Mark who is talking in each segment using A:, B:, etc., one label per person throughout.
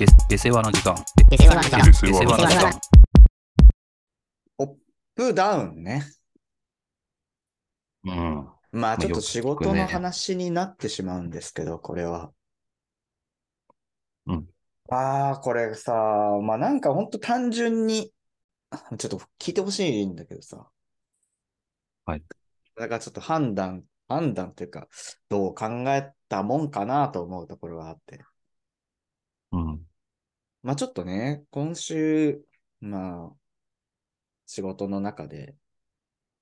A: で出世話の時間。
B: 出世話の時間。
A: 出世話の時間。
C: アップダウンね。
A: うん。
C: まあちょっと仕事の話になってしまうんですけど、これは。
A: うん。
C: ああ、これさ、まあなんかほんと単純に、ちょっと聞いてほしいんだけどさ。
A: はい。
C: だからちょっと判断、判断というか、どう考えたもんかなと思うところがあって。
A: うん。
C: まあちょっとね、今週、まあ、仕事の中で、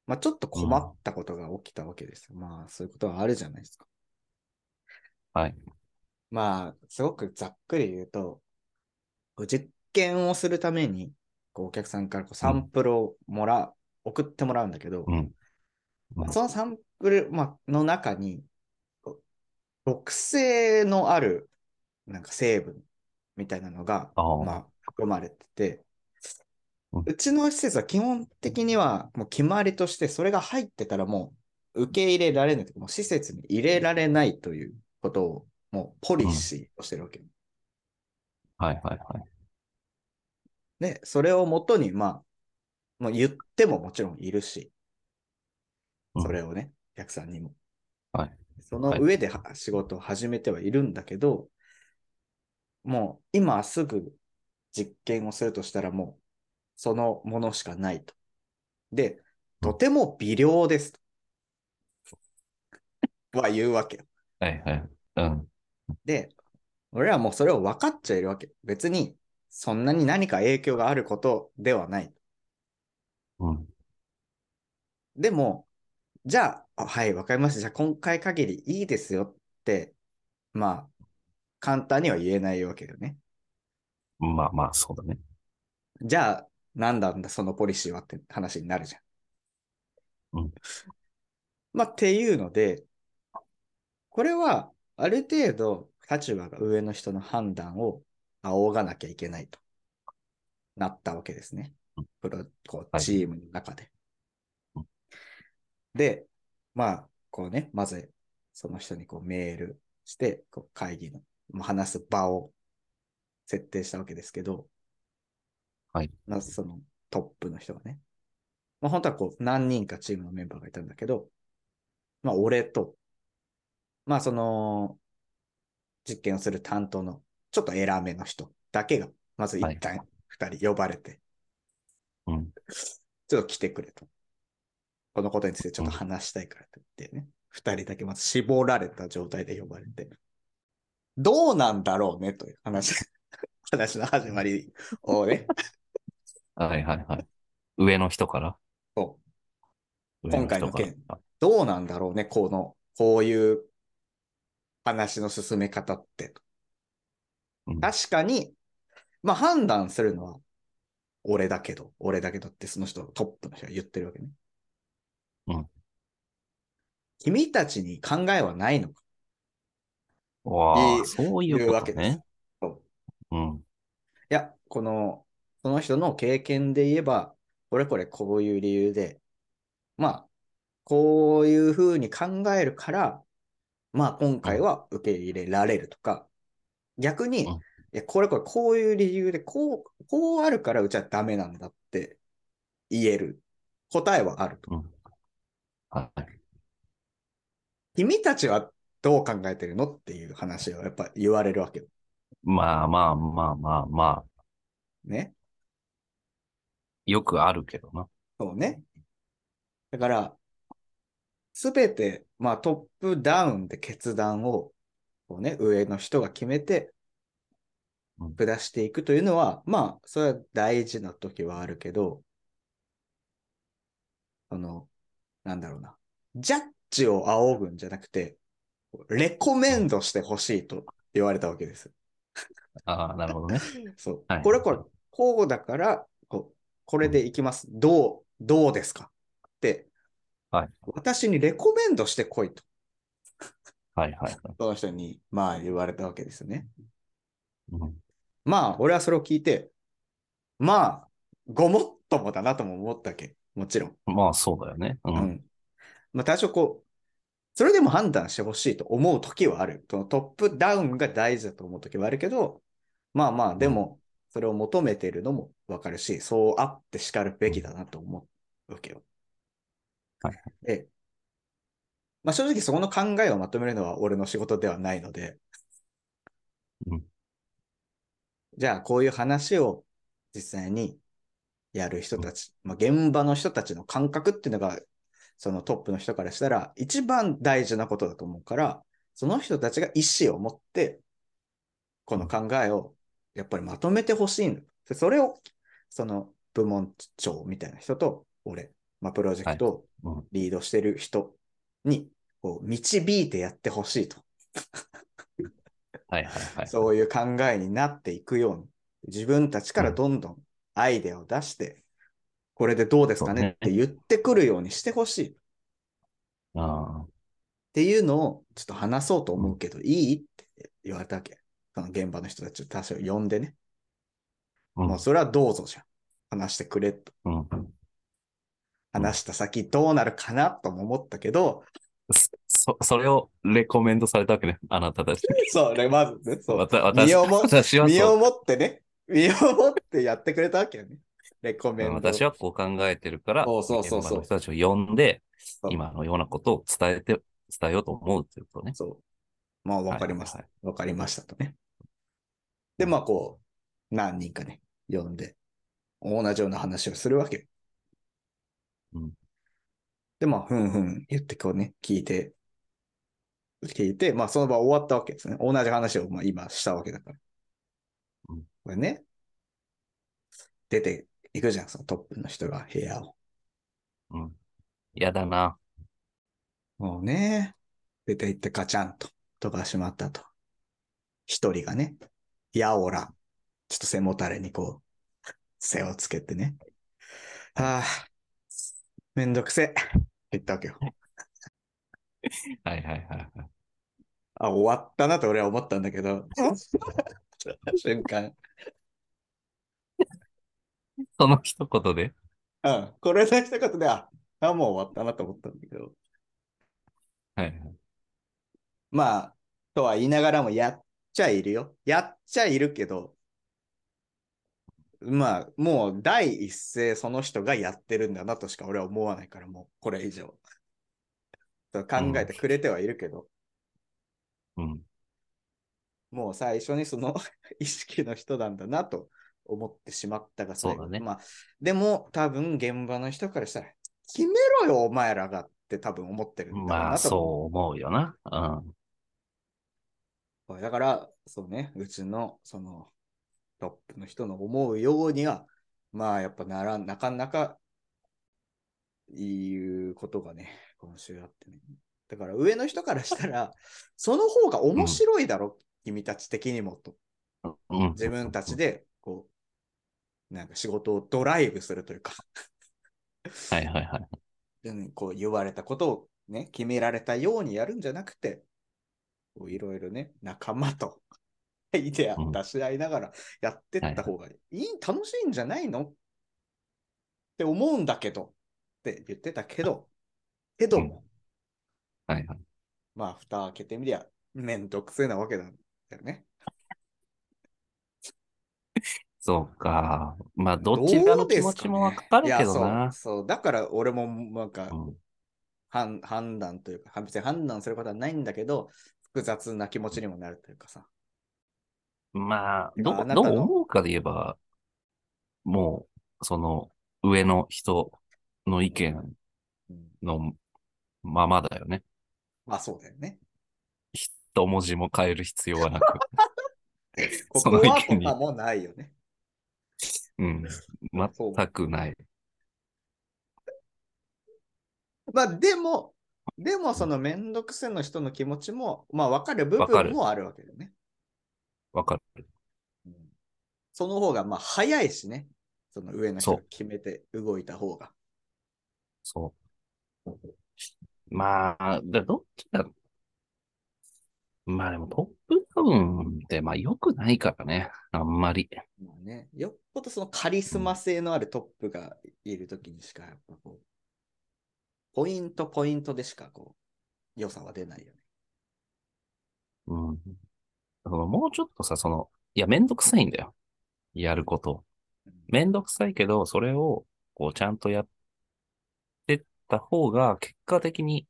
C: まあちょっと困ったことが起きたわけですよ。まあそういうことはあるじゃないですか。
A: はい。
C: まあ、すごくざっくり言うと、実験をするために、こうお客さんからこうサンプルをもらう、送ってもらうんだけど、
A: うん。うん
C: そのサンプル、まあ、の中に、毒性のあるなんか成分みたいなのが、
A: ああ
C: まあ、含まれてて、
A: うん
C: うちの施設は基本的にはもう決まりとして、それが入ってたらもう受け入れられないもう施設に入れられないということを、もうポリシーとしてるわけ。
A: はいはいはい。
C: で、それをもとに、まあ、もう言ってももちろんいるし、
A: うん
C: それをね、お客さんにも。
A: はい。
C: その上では仕事を始めてはいるんだけど、もう今すぐ実験をするとしたらもうそのものしかないと。で、とても微量ですと。は言うわけよ。
A: はいはい。うん。
C: で、俺はもうそれを分かっちゃいるわけ。別にそんなに何か影響があることではない。
A: うん。
C: でも、じゃあ、あはい、わかりました。じゃあ今回限りいいですよって、まあ、簡単には言えないわけだよね。
A: まあまあ、そうだね。
C: じゃあ、なんだんだ、そのポリシーはって話になるじゃん。
A: うん。
C: まあ、っていうので、これは、ある程度、立場が上の人の判断を仰がなきゃいけないとなったわけですね
A: うん。
C: プロ、こう、
A: はい
C: チームの中で
A: うん。
C: で、まあ、こうね、まず、その人にこうメールして、こう会議の、まあ話す場を設定したわけですけど、
A: はい。
C: まずそのトップの人がね。まあ本当はこう何人かチームのメンバーがいたんだけど、まあ俺と、まあその実験をする担当のちょっと偉めの人だけが、まず一旦二人呼ばれて、
A: うん。
C: ちょっと来てくれと。このことについてちょっと話したいからと言ってね、二人だけまず絞られた状態で呼ばれて、どうなんだろうねという話、話の始まりをね、
A: はいはいはい。上の人から？
C: そう今回の件どうなんだろうね、この、こういう話の進め方って。
A: うん
C: 確かに、まあ判断するのは、俺だけど、俺だけどってその人、トップの人が言ってるわけね。
A: うん。
C: 君たちに考えはないのか？
A: わあ、そういう
C: わけですう
A: うん。
C: いや、この、その人の経験で言えば、これこれこういう理由で、まあ、こういうふうに考えるから、まあ今回は受け入れられるとか、逆に、
A: うん
C: いや、これこれこういう理由で、こう、こうあるからうちはダメなんだって言える答えはあると。
A: うん。はい。
C: 君たちはどう考えてるのっていう話をやっぱ言われるわけよ。
A: まあまあまあまあまあ、
C: ね。
A: よくあるけどな。
C: そうね。だから、すべて、まあトップダウンで決断を、こうね、上の人が決めて
A: うん、
C: 下していくというのは、まあ、それは大事な時はあるけど、その、なんだろうな。ジャッジを仰ぐんじゃなくて、レコメンドしてほしいと言われたわけです。
A: ああ、なるほどね。
C: そう。
A: はい
C: これこれ、こうだから、こうこれでいきます。どう、どうですかって、
A: はい
C: 私にレコメンドしてこいと、
A: はいはいはい。
C: その人に、まあ言われたわけですよね。
A: うん
C: まあ、俺はそれを聞いて、まあ、ごもっともだなとも思ったわけ。もちろん。
A: まあそうだよね。う。
C: うんん。まあ、多少こう、それでも判断してほしいと思う時はある。そのトップダウンが大事だと思う時はあるけど、まあまあ、でも、それを求めてるのもわかるし、そうあって叱るべきだなと思うわけよ。
A: はい。
C: で、まあ正直そこの考えをまとめるのは俺の仕事ではないので、
A: うん
C: じゃあこういう話を実際にやる人たち、まあ現場の人たちの感覚っていうのが、そのトップの人からしたら一番大事なことだと思うから、その人たちが意思を持って、この考えをやっぱりまとめてほしいんだ。でそれを、その部門長みたいな人と、俺、まあ、プロジェクトを
A: うん
C: リードしてる人に、こう、導いてやってほしいと。
A: はいはいはい。
C: そういう考えになっていくように、自分たちからどんどんアイデアを出して、これでどうですかね？って言ってくるようにしてほしい。っ
A: あ
C: ていうのをちょっと話そうと思うけど、いい？って言われたわけ。その現場の人たちを多少呼んでね。
A: あ。うん
C: もうそれはどうぞじゃん。話してくれと。
A: うん。
C: 話した先どうなるかなとも思ったけど、
A: そ、それをレコメンドされたわけね。あなたたち。
C: そうね、まずね、そう。身。身をもってね、身をもってやってくれたわけよね。レコメンド。
A: 私はこう考えてるから、
C: そうそうそうそう
A: 人たちを呼んで、今のようなことを伝えて、伝えようと思うということね。
C: そう。まあ、わかりました
A: はい。
C: わかりましたとね。で、まあ、こう、何人かね、呼んで、同じような話をするわけ。
A: うん
C: で、まあ、ふんふん言ってこうね、聞いて、聞いて、まあ、その場終わったわけですね。同じ話を、まあ、今したわけだから。
A: うん
C: これね、出ていくじゃん、そのトップの人が部屋を。
A: うん。やだな。
C: もうね、出て行ってカチャンと飛ばしまったと。一人がね、やおら、ちょっと背もたれにこう、背をつけてね。はあ、めんどくせえ。って言ったわけよ。
A: はいはいはいはい。
C: あ、終わったなと俺は思ったんだけど、瞬間。
A: その一言で。
C: うん、これの一言で、あ、あもう終わったなと思ったんだけど。
A: はいはい。
C: まあ、とは言いながらもやっちゃいるよ。やっちゃいるけど、まあ、もう第一声その人がやってるんだなとしか俺は思わないから、もうこれ以上。と考えてくれてはいるけど、
A: うん。
C: もう最初にその 意識の人なんだなと思ってしまったが
A: そうだね
C: まあ、でも多分現場の人からしたら、決めろよ、お前らがって多分思ってるんだろう
A: まあ、
C: なと思う
A: そう思うよな。うん。
C: だから、そうね、うちのそのトップの人の思うようには、まあやっぱならなかなかいうことがね、今週あってね。だから上の人からしたら、その方が面白いだろ、君たち的にもと。
A: うん。
C: 自分たちで、こう、なんか仕事をドライブするというか、
A: はいはいはい。
C: うんこう言われたことをね、決められたようにやるんじゃなくて、こういろいろね、仲間とアイデア
A: うん
C: 出し合いながらやってった方がいい、楽しいんじゃないの？って思うんだけど、って言ってたけど、けども、
A: はいはい。
C: まあ、蓋開けてみりゃ、めんどくせえなわけなんだよね。
A: そうか。まあ、どちらの気持ちもわかるけどな。
C: そうそう。だから俺もなんか、
A: うん
C: 判判断というか、別に判断することはないんだけど、複雑な気持ちにもなるというかさ。
A: まあ、どう、どう思うかで言えば、もう、その、上の人の意見
C: うん、
A: のままだよね。
C: まあそうだよね。
A: 一文字も変える必要はなく。
C: こ
A: そ
C: こは
A: の意見に
C: 他もないよね。
A: うん。全くない。
C: まあでも、でもそのめんどくせの人の気持ちも、まあ分かる部分もあるわけだよね。
A: わかる。
C: うんその方がまあ早いしね。その上の人が決めて動いた方が。
A: そう。まあ、だどっちだまあでもトップダウンってまあ良くないからね。あんまり。
C: まあね、よっぽどそのカリスマ性のあるトップがいるときにしか、やっぱこう、ポイントポイントでしかこう、良さは出ないよね。
A: うん。そのもうちょっとさ、その、いや、めんどくさいんだよ。やること。
C: うん
A: めんどくさいけど、それを、こう、ちゃんとやってった方が、結果的に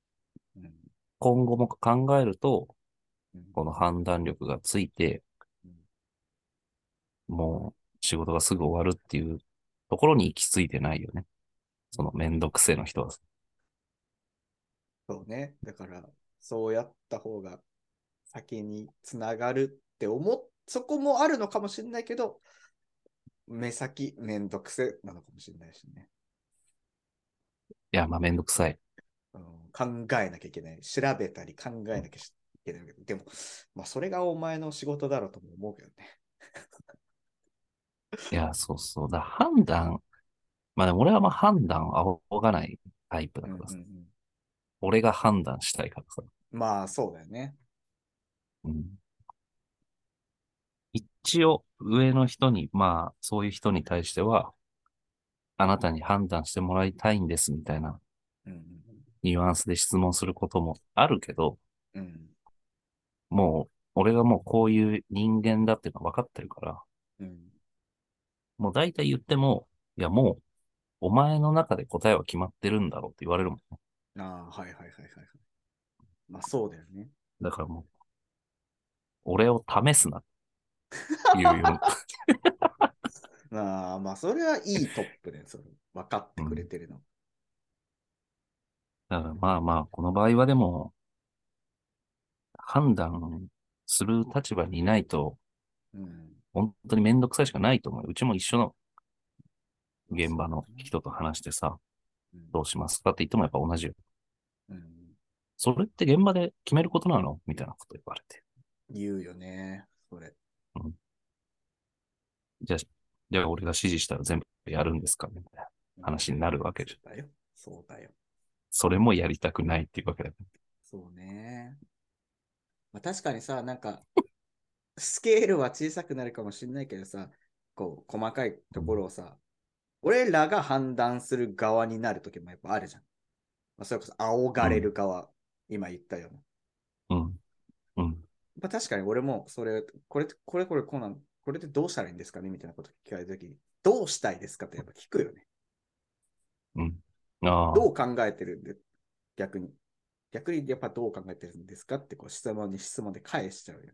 C: うん
A: 今後も考えると、
C: うん
A: この判断力がついて
C: うん、
A: もう仕事がすぐ終わるっていうところに行き着いてないよね。そのめんどくせえの人は。
C: そうね。だから、そうやった方が先につながるって思っ、そこもあるのかもしれないけど、目先めんどくせなのかもしれないしね。
A: いや、まあめんどくさい。
C: うん考えなきゃいけない。調べたり考えなきゃいけど。でも、まあ、それがお前の仕事だろうとも思うけどね。
A: いや、そうそう。だ判断、まあでも俺はまあ判断を仰がないタイプだからさ。
C: うんうんうん
A: 俺が判断したいからさ。
C: まあ、そうだよね。
A: うん一応、上の人に、まあ、そういう人に対しては、あなたに判断してもらいたいんですみたいな
C: うん
A: ニュアンスで質問することもあるけど、
C: うんうん。
A: もう、俺がもうこういう人間だっていうのは分かってるから、
C: うん。
A: もう大体言っても、いやもう、お前の中で答えは決まってるんだろうって言われるもんね。
C: ああ、はいはいはいはいはい。まあ、そうだよね。
A: だからもう、俺を試すなっていうような。
C: ああ、まあ、それはいいトップで、それ。分かってくれてるの。
A: だからまあまあ、この場合はでも、判断する立場にいないと、
C: うん。
A: 本当にめんどくさいしかないと思うよ。うちも一緒の現場の人と話してさ、
C: うん
A: どうしますかって言ってもやっぱ同じよ。
C: うん。
A: それって現場で決めることなの？みたいなこと言われて。
C: 言うよね、それ。
A: じゃあ、じゃあ俺が指示したら全部やるんですか？みたいな話になるわけじゃ
C: うだよ。そうだよ。
A: それもやりたくないっていうわけだよ。
C: そうね。まあ、確かにさ、なんか、スケールは小さくなるかもしれないけどさ、こう、細かいところをさ、俺らが判断する側になるときもやっぱあるじゃん。まあ、それこそ、仰がれる側、今言ったような。
A: うん。うん。
C: まあ、確かに俺も、それ、これ、これ、これ、こうなん、これでどうしたらいいんですかねみたいなこと聞かれたときに、どうしたいですかってやっぱ聞くよね。
A: うん。ああ。
C: どう考えてるんで、逆に。逆にやっぱどう考えてるんですかってこう質問に質問で返しちゃうよね。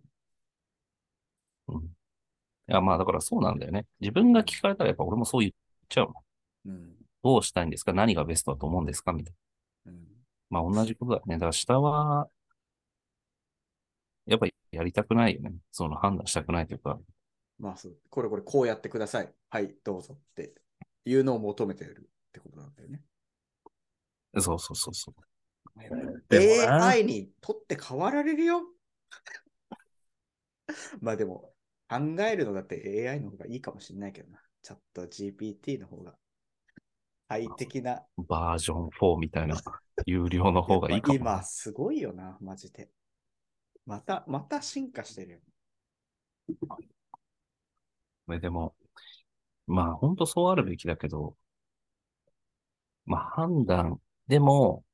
A: うん。いや、まあだからそうなんだよね。自分が聞かれたらやっぱ俺もそう言っちゃうもん。
C: うん。
A: どうしたいんですか？何がベストだと思うんですか？みたいな。
C: うん。
A: まあ同じことだよね。だから下は、やっぱりやりたくないよね。その判断したくないというか。
C: まあそう、これこれこうやってください。はい、どうぞっていうのを求めてるってことなんだよね。
A: そうそうそうそう。
C: AI にとって変わられるよ。まあでも、考えるのだって AI の方がいいかもしれないけどな。チャット GPT の方が快適な。
A: バージョン4みたいな 有料の方がいいかも。
C: 今すごいよな、マジで。また、また進化してるよ。
A: ねでも、まあ本当そうあるべきだけど、まあ判断、でも、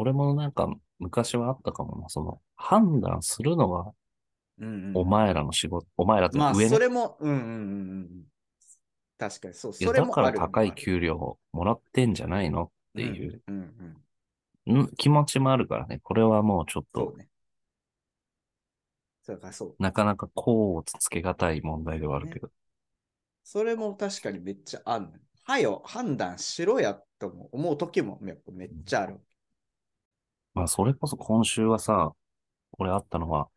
A: 俺もなんか昔はあったかもな。その判断するのは
C: うんうん
A: お前らの仕事、お前らと
C: まあ、それも、うんうんうんうん。確かにそう、
A: いやだから高い給料をもらってんじゃないのって
C: 料
A: いう、
C: うんうんうん。
A: ん気持ちもあるからね。これはもうちょっと
C: そうか、そう。
A: なかなかこうつけがたい問題ではあるけど。
C: それも確かにめっちゃある。はよ、判断しろやとも思う時もやっぱめっちゃある。
A: まあそれこそ今週はさ、俺あったのは、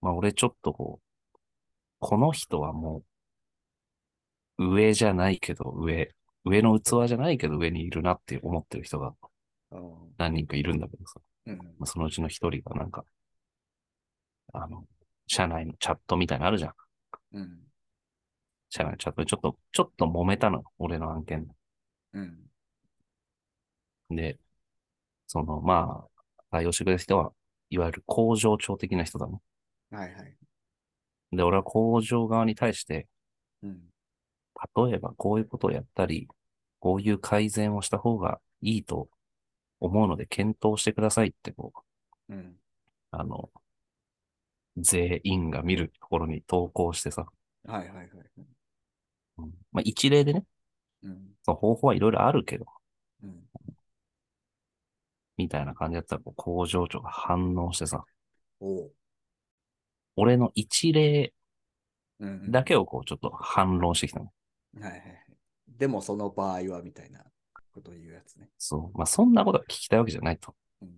A: まあ俺ちょっとこう、この人はもう上じゃないけど上、上の器じゃないけど上にいるなって思ってる人が
C: うん
A: 何人かいるんだけどさ、
C: うん
A: まあ、そのうちの一人がなんか、あの、社内のチャットみたいなのあるじゃん。
C: うん
A: 社内のチャットでちょっと、ちょっと揉めたの。俺の案件
C: うん
A: で。その、まあ、対応してくれる人は、いわゆる工場長的な人だね。
C: はいはい。
A: で、俺は工場側に対して、
C: うん
A: 例えばこういうことをやったり、こういう改善をした方がいいと思うので検討してくださいってこう、
C: うん
A: あの、全員が見るところに投稿してさ、
C: はいはいはい。
A: うんまあ一例でね、
C: うん。
A: その方法はいろいろあるけど、
C: うん。
A: みたいな感じだったら、こう工場長が反応してさ。俺の一例。だけをこうちょっと反論してきたの。
C: はいはいはい。でもその場合はみたいなことを言うやつね。
A: そう。まあそんなことが聞きたいわけじゃないと。
C: うん。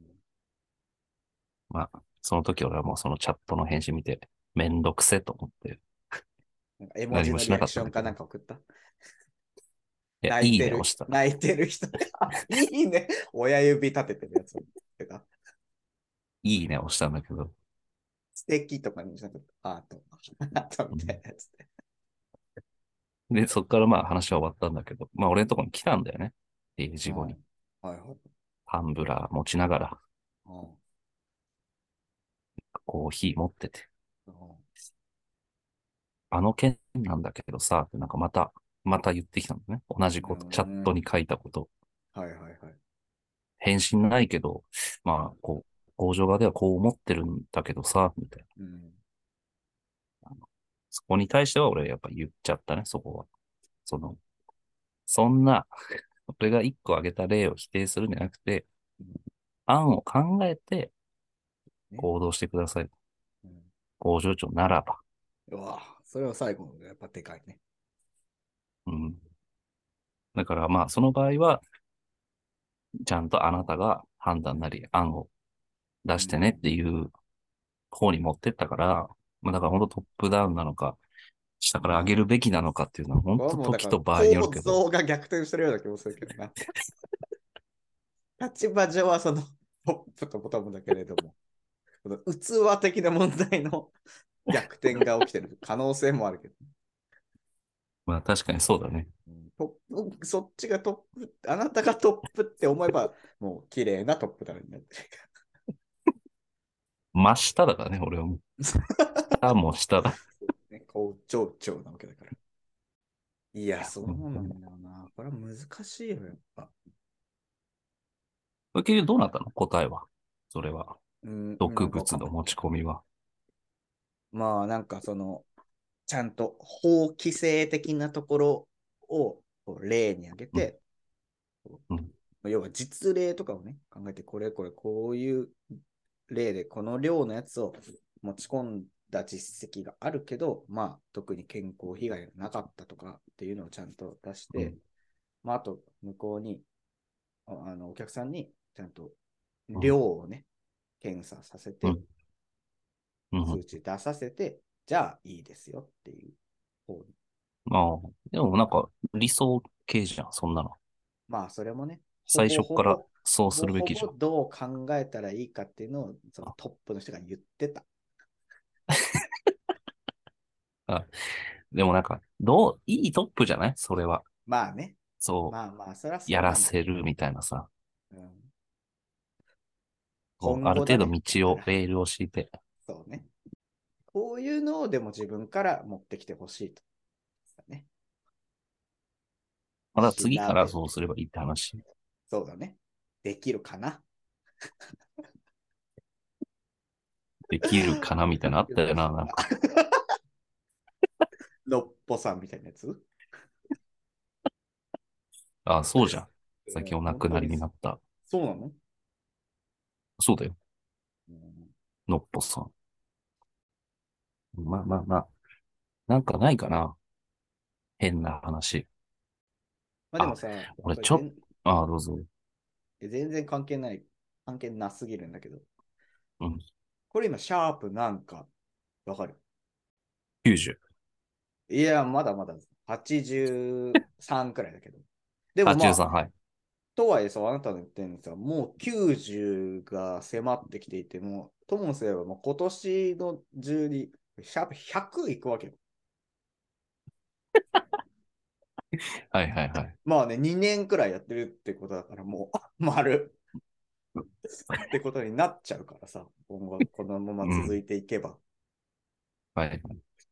A: まあ、その時俺はもうそのチャットの返信見て、めんどくせえと思って、
C: なんか絵文字のリアクションかなんか送った？泣いてる
A: いね押した。
C: 泣いてる人。あ いいね。親指立ててるやつ。
A: いいね押したんだけど、
C: 素敵とかにしなかった。アート。アートみたいなやつで。
A: で、そっからまあ話は終わったんだけど、まあ俺のところに来たんだよね。定時後に。
C: はいはい。
A: タンブラー持ちながら、
C: うん
A: コーヒー持ってて、
C: うん
A: あの件なんだけどさ、なんかまた、また言ってきたんだね。同じこと、
C: うん
A: チャットに書いたこと。
C: はいはいはい。
A: 返信ないけど、まあ、こう、工場側ではこう思ってるんだけどさ、みたいな。
C: うん。
A: そこに対しては俺やっぱ言っちゃったね、そこは。その、そんな、俺が一個挙げた例を否定するんじゃなくて
C: うん、
A: 案を考えて
C: ね
A: 行動してください。
C: うん
A: 工場長ならば。
C: うわそれは最後のがやっぱでかいね。
A: うん。だからまあ、その場合は、ちゃんとあなたが判断なり案を出してねっていう方に持ってったから、まあだから本当トップダウンなのか、下から上げるべきなのかっていうのは本当時と場合によるけど。
C: 構造が逆転してるような気もするけどな。立場上はそのトップとボトムだけれども、この器的な問題の逆転が起きてる可能性もあるけど、
A: まあ確かにそうだね。
C: うんトップそっちがトップ、あなたがトップって思えば、もう綺麗なトップダウンになってるか
A: 真下だからね、俺はもう。下も下だ。
C: ら、ね。こう、長長なわけだから。いや、そうなんだよな。これは難しいよ、やっぱ。
A: 結局どうなったの？答えは。それは。
C: うん
A: 毒物の持ち込みは。
C: まあなんかその、ちゃんと法規制的なところを例に挙げて、
A: うん。
C: 要は実例とかをね、考えて、これこれこういう例でこの量のやつを持ち込んだ実績があるけど、まあ特に健康被害がなかったとかっていうのをちゃんと出して、
A: うん。
C: まああと向こうに、ああのお客さんにちゃんと量をね、検査させて、
A: うん。うん。
C: 数値出させて、じゃあいいですよっていう方に。
A: ああ。でもなんか理想系じゃん、そんなの。
C: まあ、それもね、
A: 最初からそうするべきじゃん
C: ほぼ。どう考えたらいいかっていうのをそのトップの人が言ってた。
A: でもなんか、どう、いいトップじゃない？それは。
C: まあね。
A: そう。
C: まあまあ、それはそう
A: やらせるみたいなさ。
C: うん
A: こうある程度道を、レールを敷いて。
C: こういうのをでも自分から持ってきてほしいと。ね。
A: まだ次からそうすればいいって話。
C: そうだね。できるかな？
A: できるかなみたいなのあったよな。な？んか、
C: のっぽさんみたいなやつ？
A: あそうじゃん。最近お亡くなりにな
C: っ
A: った。
C: そうなの、
A: そうだよ。
C: うん
A: のっぽさん。まあまあまあ。なんかないかな。変な話。
C: まあでもさ、
A: 俺ちょ
C: これ全
A: ああ、どうぞ。
C: え全然関係ない、関係なすぎるんだけど。
A: うん
C: これ今、シャープなんか、わかる
A: ？90。
C: いや、まだまだ83くらいだけど。でも、ま
A: 83、
C: あ、
A: はい。
C: とはいえさ、あなたの言ってるのさ、もう90が迫ってきていて、もう、ともすれば今年の中に、シャープ100いくわけよ。
A: はいはいはい。
C: まあね、2年くらいやってるってことだから、もう、あ丸。ってことになっちゃうからさ、今後このまま続いていけば。
A: はい。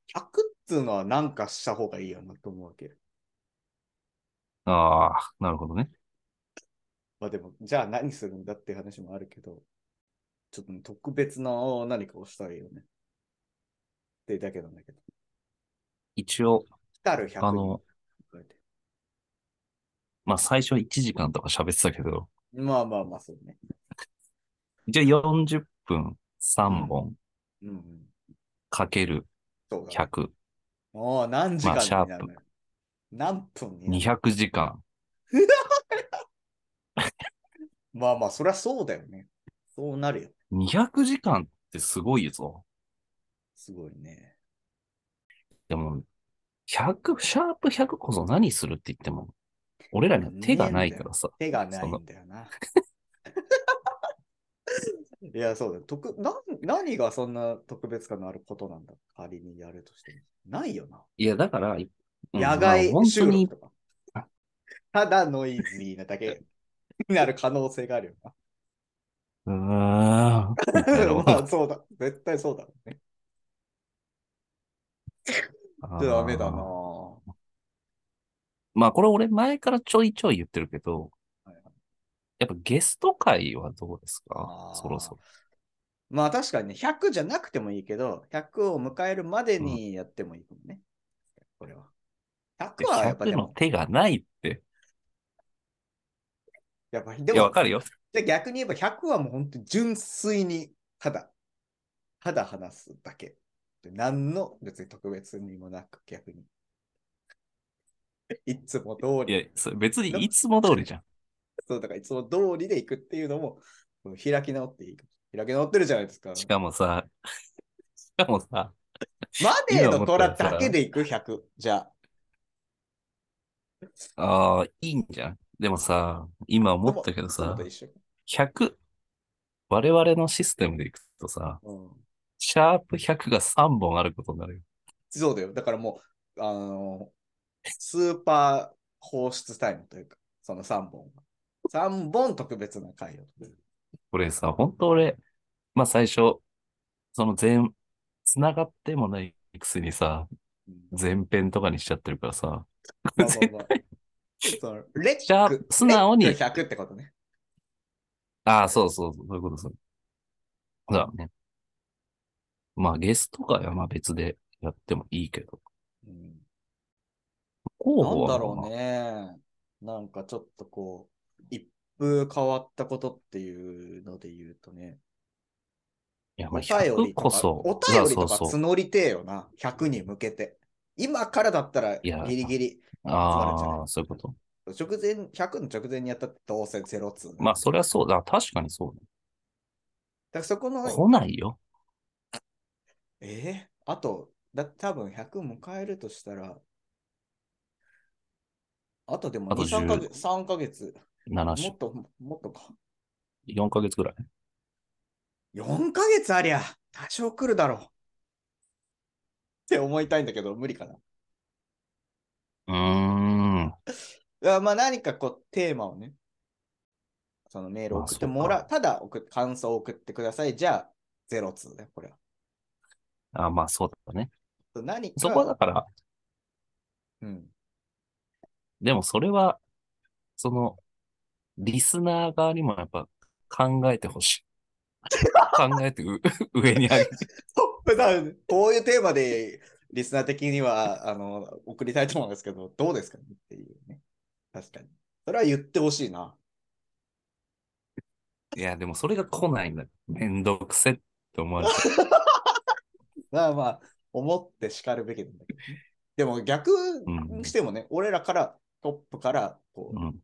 C: 100っつうのはなんかした方がいいよなと思うわけ。
A: ああ、なるほどね。
C: まあでも、じゃあ何するんだって話もあるけど、ちょっとね特別な何かをしたいよね。ていうだけなんだけど。
A: 一応、
C: 来たる100
A: あの、まあ最初1時間とか喋ってたけど、
C: まあまあまあ、そうね。
A: 一応40分3本。かける
C: そうだ、ね。
A: 100、
C: おお、何時間になるのよ。何分になる
A: 200時間。
C: まあまあ、そりゃそうだよね。そうなるよ。
A: 200時間ってすごいぞ。
C: すごいね。
A: でも、100、シャープ100こそ何するって言っても、俺らには手がないからさ。
C: 手がないんだよな。いや、そうだよ。特な何がそんな特別感のあることなんだ？仮にやるとしても。ないよな。
A: いや、だから、うん
C: 野外収録とか。ただノイズーなだけになる可能性があるよ
A: うーん。
C: まあ、そうだ。絶対そうだろうね。
A: あー
C: ダメだな。
A: まあ、これ俺前からちょいちょい言ってるけど、
C: はいはい
A: やっぱゲスト会はどうですか？そろそろ。
C: まあ確かにね、100じゃなくてもいいけど、100を迎えるまでにやってもいいかもね。これは。100はやっぱで
A: 100の
C: も、
A: 手がないって。
C: やっぱ、で
A: いや、
C: も
A: わ、かるよ。
C: じゃあ逆に言えば100はもう本当に純粋にただ、ただ話すだけ。で何の別に特別にもなく逆に。いつも通
A: いや
C: り。、
A: それ別にいつも通りじゃん。
C: そうだからいつも通りで行くっていうのも、うん開き直っていいかも。開き直ってるじゃないですか。
A: しかもさ、しかもさ、
C: マネーの虎だけで行く？100。じゃあ。
A: ああ、いいんじゃん。でもさ、今思ったけどさ
C: と、一緒
A: 100、我々のシステムでいくとさ、
C: うん
A: シャープ100が3本あることになるよ。
C: そうだよ。だからもう、あのスーパー放出タイムというか、その3本。3本特別な回を。
A: これさ、本当俺、まあ最初、その全、繋がってもないくせにさ、
C: うん
A: 前編とかにしちゃってるからさ、
C: まあまあまあその レック
A: じゃあ素直に
C: レック100ってことね。
A: ああ、そうそうそう、そういうことそう。だね。まあゲスト会はまあ別でやってもいいけど。
C: うん
A: 候補は
C: なんだろうね。なんかちょっとこう、一風変わったことっていうので言うとね。
A: いや、まあ
C: お便
A: 100
C: りとか、
A: こそ。
C: お便りとか募りてえよな。100に向けて。今からだったらギリギリ集まるんじゃない
A: ああ、そういうこと。
C: 直前、100の直前にやったってどうせゼロツー。
A: まあそりゃそうだ。確かにそう
C: だからそこの
A: だ。、来ないよ。
C: えー？あと、だ多分100迎えるとしたら、あとでも
A: あと
C: 2、3ヶ
A: 10
C: 月、3ヶ月、
A: 7週
C: もっ。と、もっとか
A: ？4ヶ月ぐらい
C: ？4ヶ月ありゃ、多少来るだろう。って思いたいんだけど、無理かな。
A: うーん。
C: いやまあ何かこう、テーマをね、そのメールを送ってもら
A: あそう
C: ただ送っ感想を送ってください。じゃあ、ゼロツーだよ、これは。
A: あまあそうだね。
C: 何か、
A: そこはだから、
C: うん。
A: でもそれは、その、リスナー側にもやっぱ考えてほしい。考えてう 上に上げて。
C: こういうテーマで、リスナー的には、あの、送りたいと思うんですけど、どうですかねっていうね。確かに。それは言ってほしいな。
A: いや、でもそれが来ないんだ。めんどくせって思われて。
C: まあまあ、思って叱るべきなんだけどね。でも逆にしてもね、俺らから、トップから、こう、
A: うん。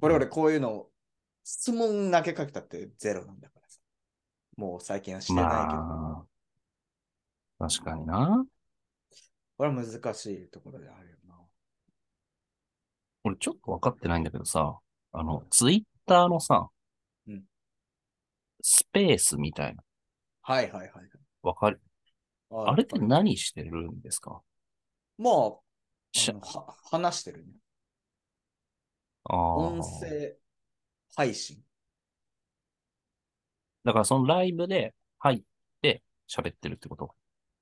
C: これ俺こういうの、質問投げかけたってゼロなんだからさ。もう最近はしてないけど。
A: まあ、確かにな。
C: これは難しいところであるよな。
A: 俺ちょっと分かってないんだけどさ、あの、ツイッターのさ、
C: うん
A: スペースみたいな、
C: はいはいはい。
A: わかる？
C: あ
A: あれって何してるんですか？
C: まあ、話してるね。音声配信。
A: だからそのライブで入って喋ってるってこと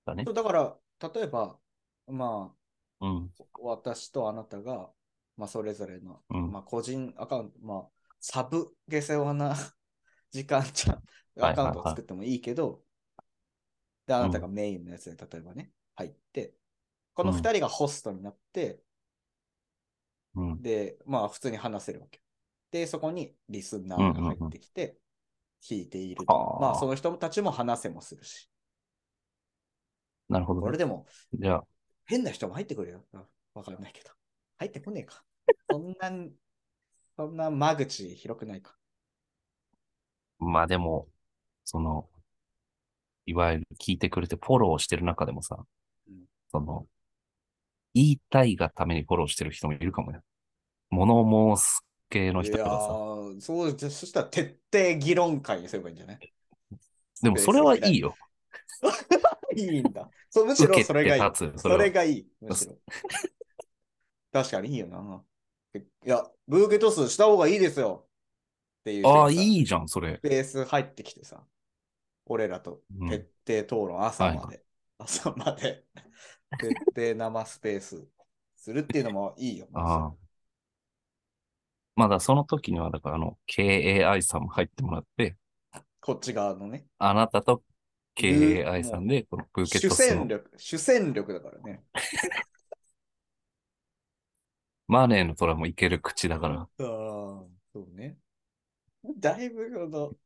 A: だね
C: そ。うだから、例えば、まあ、
A: うん。
C: 私とあなたが、まあ、それぞれの、
A: うん
C: まあ、個人アカウント、まあ、サブ下世話な 時間ちゃん、アカウントを作ってもいいけど、で、あなたがメインのやつで、例えばね、入って、この2人がホストになって、
A: うん。
C: で、まあ普通に話せるわけ。で、そこにリスナーが入ってきて、聞いていると。
A: はあ
C: まあその人たちも話せもするし。
A: なるほどね。
C: これでも
A: じゃあ、
C: 変な人も入ってくるよ。あわかんないけど。入ってこねえか。そんな、そんな間口広くないか。
A: まあでも、その、いわゆる聞いてくれてフォローしてる中でもさ、
C: うん
A: その、言いたいがためにフォローしてる人もいるかもね。物申す系の人がさ。
C: ーそうじゃ、そしたら徹底議論会にすればいいんじゃない？
A: でもそれはいいよ。
C: いいんだ。そうむしろそれがいい。そ
A: それ
C: がいい。むしろ。確かにいいよな。いや、ブーケトスした方がいいですよ。っていう人
A: ああ、いいじゃん、それ。
C: ベース入ってきてさ、俺らと
A: うん
C: 徹底討論、朝まで、
A: はい
C: 朝まで、徹底生スペースするっていうのもいいよ。
A: ああ。まだその時には、だからあの、KAI さんも入ってもらって、
C: こっち側のね。
A: あなたと
C: う
A: KAI さんで、このプーケッ
C: 主
A: トスの
C: 戦力、主戦力だからね。
A: マネーの虎もいける口だから。
C: ああ、そうね。だいぶあの、ん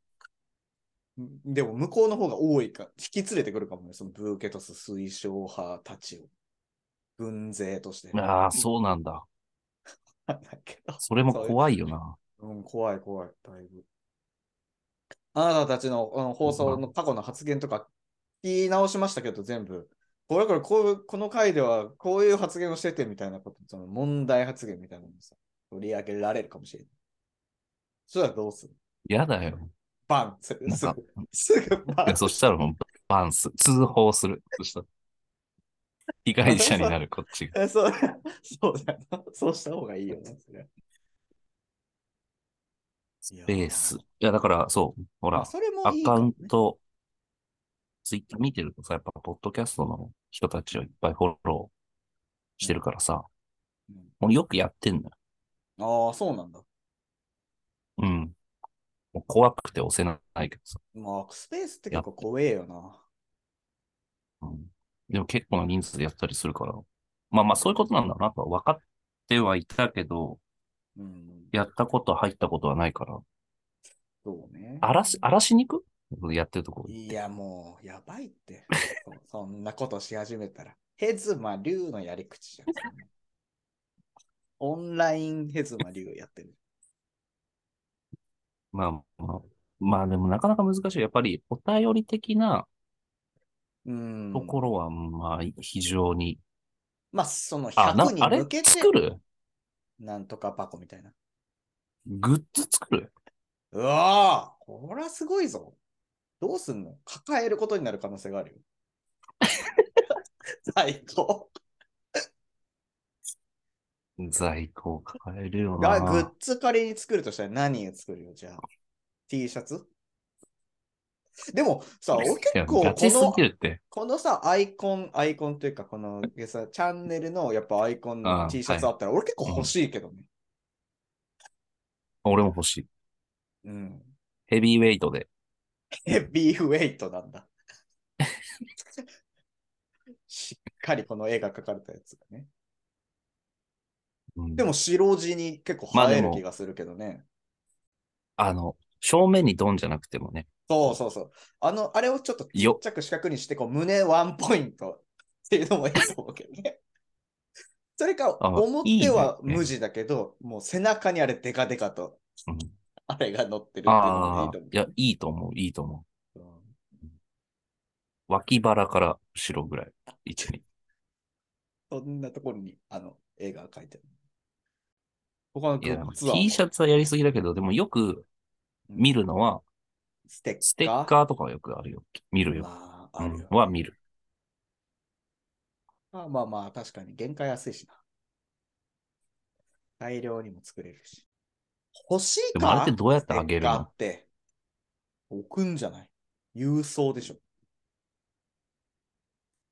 C: でも向こうの方が多いか、引き連れてくるかもね、そのブーケトス推奨派たちを。軍勢として。
A: ああ、そうなんだ。
C: だけど
A: それも怖いよな。
C: うん、怖い怖い、だいぶ。あなたたちのあの放送の過去の発言とか聞き直しましたけど、全部。これこれこうこの回ではこういう発言をしててみたいなこと、その問題発言みたいなのをさ、取り上げられるかもしれない。そしたらどうする？
A: やだよ。
C: バンする。すぐ、すぐバン。
A: そしたらもうバンス、通報する。そしたら。被害者になる、こっちが。
C: え そうそうだよな。そうした方がいいよね、それ。ス
A: ベース。いや、だから、そう、ほら、
C: それも
A: アカ
C: いいかもね
A: ウント、ツイッター見てるとさ、やっぱ、ポッドキャストの人たちをいっぱいフォローしてるからさ、
C: うん
A: 俺よくやってんだよ。
C: ああ、そうなんだ。
A: うん。もう怖くて押せないけどさ。
C: まあ、スペースって結構怖えよな。
A: うん。でも結構な人数でやったりするから。まあまあ、そういうことなんだなとは分かってはいたけど、
C: うん。
A: やったこと、入ったことはないから。
C: そうね。
A: 荒らし、荒らしに行く？やってるところ。
C: いや、もう、やばいって。そそんなことし始めたら。ヘズマ竜のやり口じゃん。オンラインヘズマ竜やってる。
A: まあまあ、まあでもなかなか難しい。やっぱりお便り的な
C: うん。
A: ところは、まあ非常に。
C: まあ、その
A: あ、な
C: 100、に
A: あれ
C: 向けて、
A: 作る？
C: なんとか箱みたいな。
A: グッズ作る？
C: うわぁこれはすごいぞ。どうすんの？抱えることになる可能性があるよ。最高。
A: 在庫を抱えるよ
C: が、グッ
A: な。
C: ズ仮に作るとしたら何を作るよ、じゃあ？T シャツ？でもさ、俺結構この。このさ、アイコン、アイコンというか、このさチャンネルのやっぱアイコンの
A: あ
C: T シャツあったら、俺結構欲しいけどね。
A: 俺も欲しい。
C: うん。
A: ヘビーウェイトで。
C: ヘビーウェイトなんだ。しっかりこの絵が描かれたやつがね。
A: うん
C: でも白地に結構映える気がするけどね。
A: あの、正面にドンじゃなくてもね。
C: そうそうそう。あの、あれをちょっとちっ
A: よ
C: ちゃく四角にして、こう胸ワンポイントっていうのもいいと思うけどね。それか、
A: あ
C: 表
A: いい
C: は
A: ね
C: 無地だけど、もう背中にあれデカデカと、
A: うん
C: あれが乗ってるっていうのもいいと思う。
A: ああ、いや、いいと思う、いいと思う。
C: うん
A: 脇腹から後ろぐらい。一に。
C: そんなところにあの絵が描いてる。他のグ
A: いや、
C: ッズは
A: T シャツはやりすぎだけど、でもよく見るのは、
C: ステッカー？
A: ステッカーとかはよくあるよ。見るよ。
C: まあ、あるよ、
A: うんは見る。
C: まあまあまあ、確かに限界安いしな。大量にも作れるし。欲しいか？
A: でもあれってどうやってあげるの？
C: ステッカーって。置くんじゃない？郵送でしょ。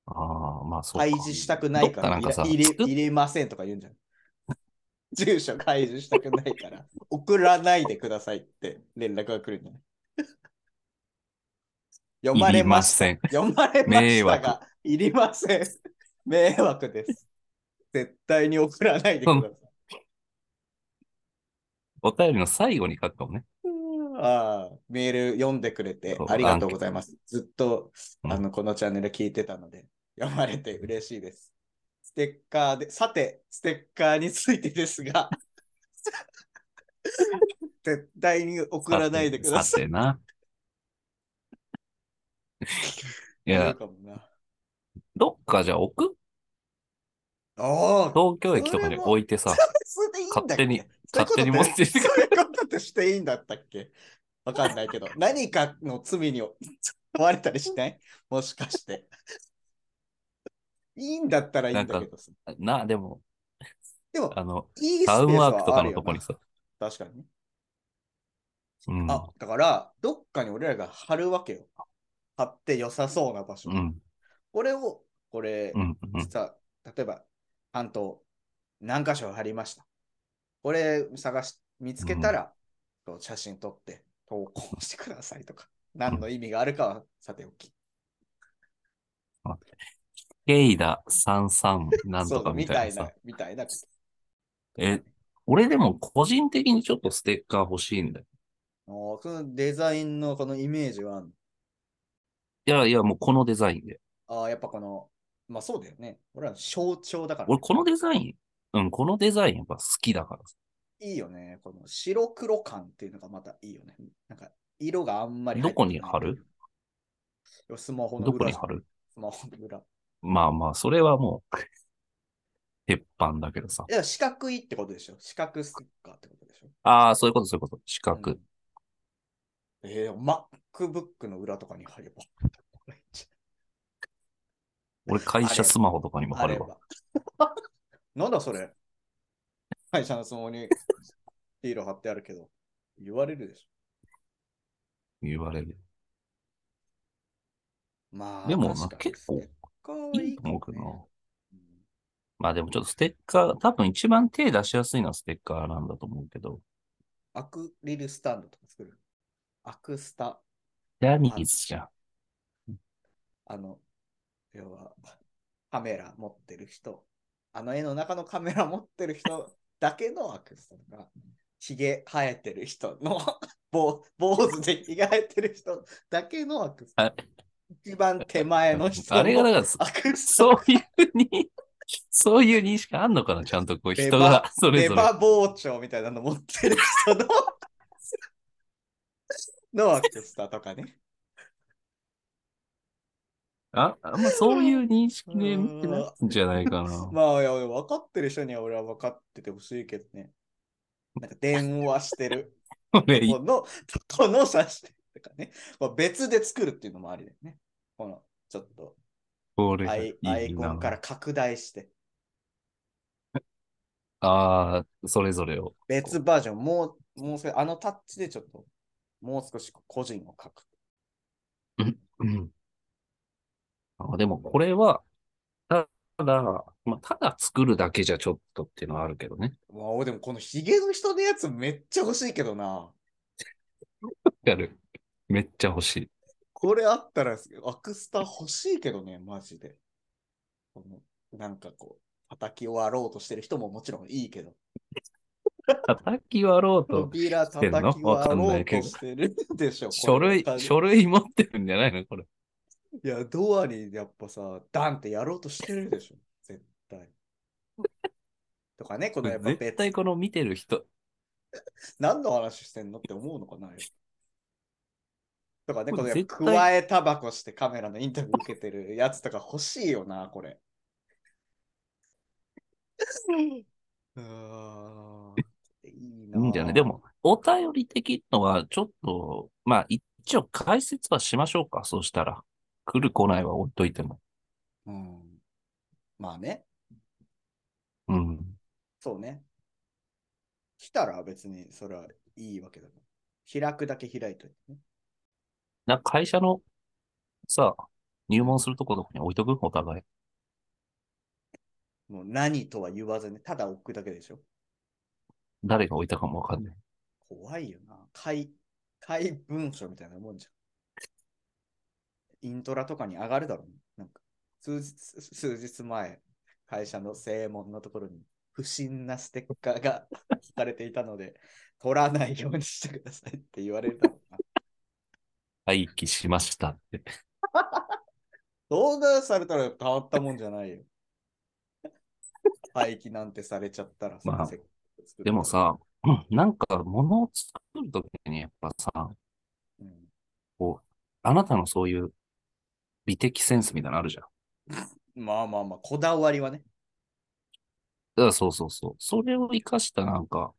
A: ああ、まあそうか。
C: 開示したくないから
A: どっかなんかさ
C: 入れ
A: 作っ
C: 入れませんとか言うんじゃん。住所開示したくないから、送らないでくださいって連絡が来るんじゃない？読まれま
A: せん
C: 読まれましたが、いりません。迷惑です。絶対に送らないでください。
A: お便りの最後に書くかもね。
C: ああ、メール読んでくれてありがとうございます。ずっと、
A: うん
C: あの、このチャンネル聞いてたので、読まれて嬉しいです。ステッカーで、さて、ステッカーについてですが、絶対に送らないでください。
A: さてな。い
C: い
A: や。どっかじゃあ置く？
C: ああ、
A: 東京駅とかに置いてさ、勝手に勝手に持ってきて
C: そういうことってしていいんだったっけ？わかんないけど、何かの罪に問われたりしない？もしかして。いいんだったらいいんだけどさ。
A: な、でも、
C: でも、
A: あの、
C: いい
A: タウンワークとかのとこにさ、
C: 確かにね。
A: うん。
C: あ、だから、どっかに俺らが貼るわけよ。貼って良さそうな場所。
A: うん、
C: これを、これ、
A: うん、うん。
C: 実は、例えば、担当、何箇所貼りました。これ探し、見つけたら、こう写真撮って投稿してくださいとか、何の意味があるかはさておき。
A: ケイダ33なんとかみたいなさ。
C: みたいな、みたいな。
A: え、俺でも個人的にちょっとステッカー欲しいんだよ。
C: あーそのデザインのこのイメージはあるの？
A: いやいや、もうこのデザインで。
C: ああ、やっぱこの、まあそうだよね。俺は象徴だから、
A: 俺このデザイン、うん、このデザインやっぱ好きだからさ。
C: いいよね。この白黒感っていうのがまたいいよね。なんか、色があんまり
A: どこに貼る？
C: スマホの
A: どこ
C: 裏じゃん
A: に貼る？
C: スマホの裏。い
A: まあまあ、それはもう、鉄板だけどさ。
C: や、四角いってことでしょ？四角ステッカーってことでしょ？
A: ああ、そういうこと、そういうこと。四角。
C: うんえー、MacBook の裏とかに貼れば。
A: 俺、会社スマホとかにも貼
C: れば。なんだそれ？会社のスマホにヒーロー貼ってあるけど、言われるでし
A: 言われる。
C: ょ。まあ、
A: でもな結構
C: カーはい。い
A: まあでもちょっとステッカー、多分一番手出しやすいのはステッカーなんだと思うけど、
C: アクリルスタンドとか作る。アクスタ、
A: ジャニーズじゃん。
C: あの、要は、カメラ持ってる人、あの絵の中のカメラ持ってる人だけのアクスタとか、ひげ生えてる人の、坊坊主でひげ生えてる人だけのアクスタ。
A: あ
C: 一番手前の人の
A: あれがだから、そういうに、そういう認識あんのかな？ちゃんとこう人がそれぞれ。
C: レバ包丁みたいなの持ってる人の のアクスタとかね。
A: あ、あんまそういう認識で見てないんじゃないかな。
C: まあ、いや、分かってる人には俺は分かっててほしいけどね。なんか電話してる。
A: 俺、
C: この、この写真とかね。別で作るっていうのもありだよね。この、ちょっと
A: 俺
C: アイアイコンから
A: な。
C: 拡大して、
A: ああ、それぞれを。
C: 別バージョン、もう、もうそれ、あのタッチでちょっと、もう少し個人を書く。
A: うんあでも、これは、ただ、まあ、ただ作るだけじゃちょっとっていうのはあるけどね。
C: まあ、でもこのヒゲの人のやつめっちゃ欲しいけどな。
A: やる。めっちゃ欲しい。
C: これあったら、アクスタ欲しいけどね、マジで。このなんかこう、叩き割ろうとしてる人ももちろんいいけど。
A: 叩き割ろうと、
C: 扉叩き割ろ
A: う
C: としてるでしょ。
A: 書類書類持ってるんじゃないのこれ。
C: いや、ドアにやっぱさ、ダンってやろうとしてるでしょ。絶対。とかね、このやっぱ
A: 絶
C: 別
A: 対この見てる人、
C: 何の話してんのって思うのかなよとかね、
A: これ
C: 加えタバコしてカメラのインタビュー受けてるやつとか欲しいよな、これ。うーん。いいない
A: いんでも、お便り的のはちょっと、まあ一応解説はしましょうか。そうしたら。来る来ないは置いといても。
C: うん。まあね、
A: うん。
C: そうね。来たら別にそれはいいわけだから。開くだけ開いといてね。
A: なんか会社のさ、入門するところに置いとく？お互い。
C: もう何とは言わずに、ただ置くだけでしょ？
A: 誰が置いたかもわかんない。
C: 怖いよな。怪、怪文書みたいなもんじゃん。イントラとかに上がるだろうね。なんか、数日、数日前、会社の正門のところに不審なステッカーが書かれていたので、取らないようにしてくださいって言われたのか。
A: 廃棄しましたって。
C: 相談されたら変わったもんじゃないよ。廃棄なんてされちゃったらさ、
A: まあでも、さ、うんなんか物を作るときにやっぱさ、
C: うん
A: こう、あなたのそういう美的センスみたいなのあるじゃん。
C: まあまあまあ、こだわりはね。
A: だそうそうそう。それを活かしたなんか、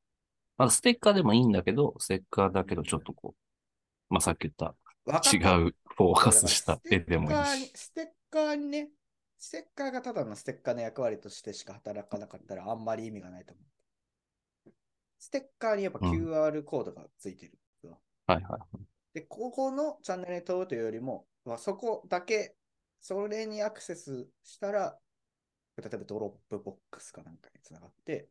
A: まあ、ステッカーでもいいんだけど、ステッカーだけどちょっとこう、まあさっき言った違うフォーカスした絵でもいいし。
C: ステッカーに、ステッカーにね、ステッカーがただのステッカーの役割としてしか働かなかったらあんまり意味がないと思う。ステッカーにやっぱ
A: うん
C: QR コードがついてる。
A: はいはい。
C: で、ここのチャンネルに飛ぶというよりも、まあ、そこだけ、それにアクセスしたら、例えばドロップボックスかなんかにつながって、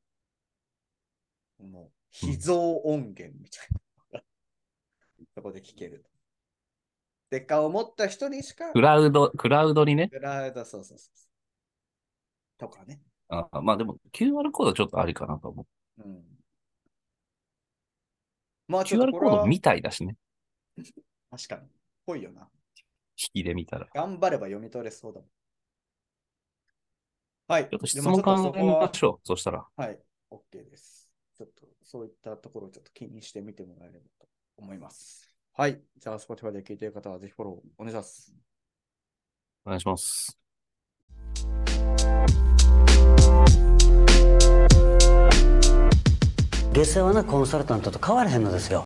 C: もう、秘蔵音源みたいなのが、そこで聞ける。ステッカーを持った人にしか、
A: クラウド、クラウドにね。
C: クラウド、そうそうそう。とかね。
A: あまあでも QR コードちょっとありかなと思う。
C: うん。まあちょっ
A: QR コードみたいだしね。
C: 確かに。ぽいよな。
A: 引きで見たら。
C: 頑張れば読み取れそうだもん。はい。
A: ちょっと質問考えましょう。そしたら。
C: はい。OK です。ちょっとそういったところをちょっと気にしてみてもらえればと思います。はい。じゃあ、Spotify で聞いている方はぜひフォローお願いします。
A: お願いします。
B: 下世話なコンサルタントと変わらへんのですよ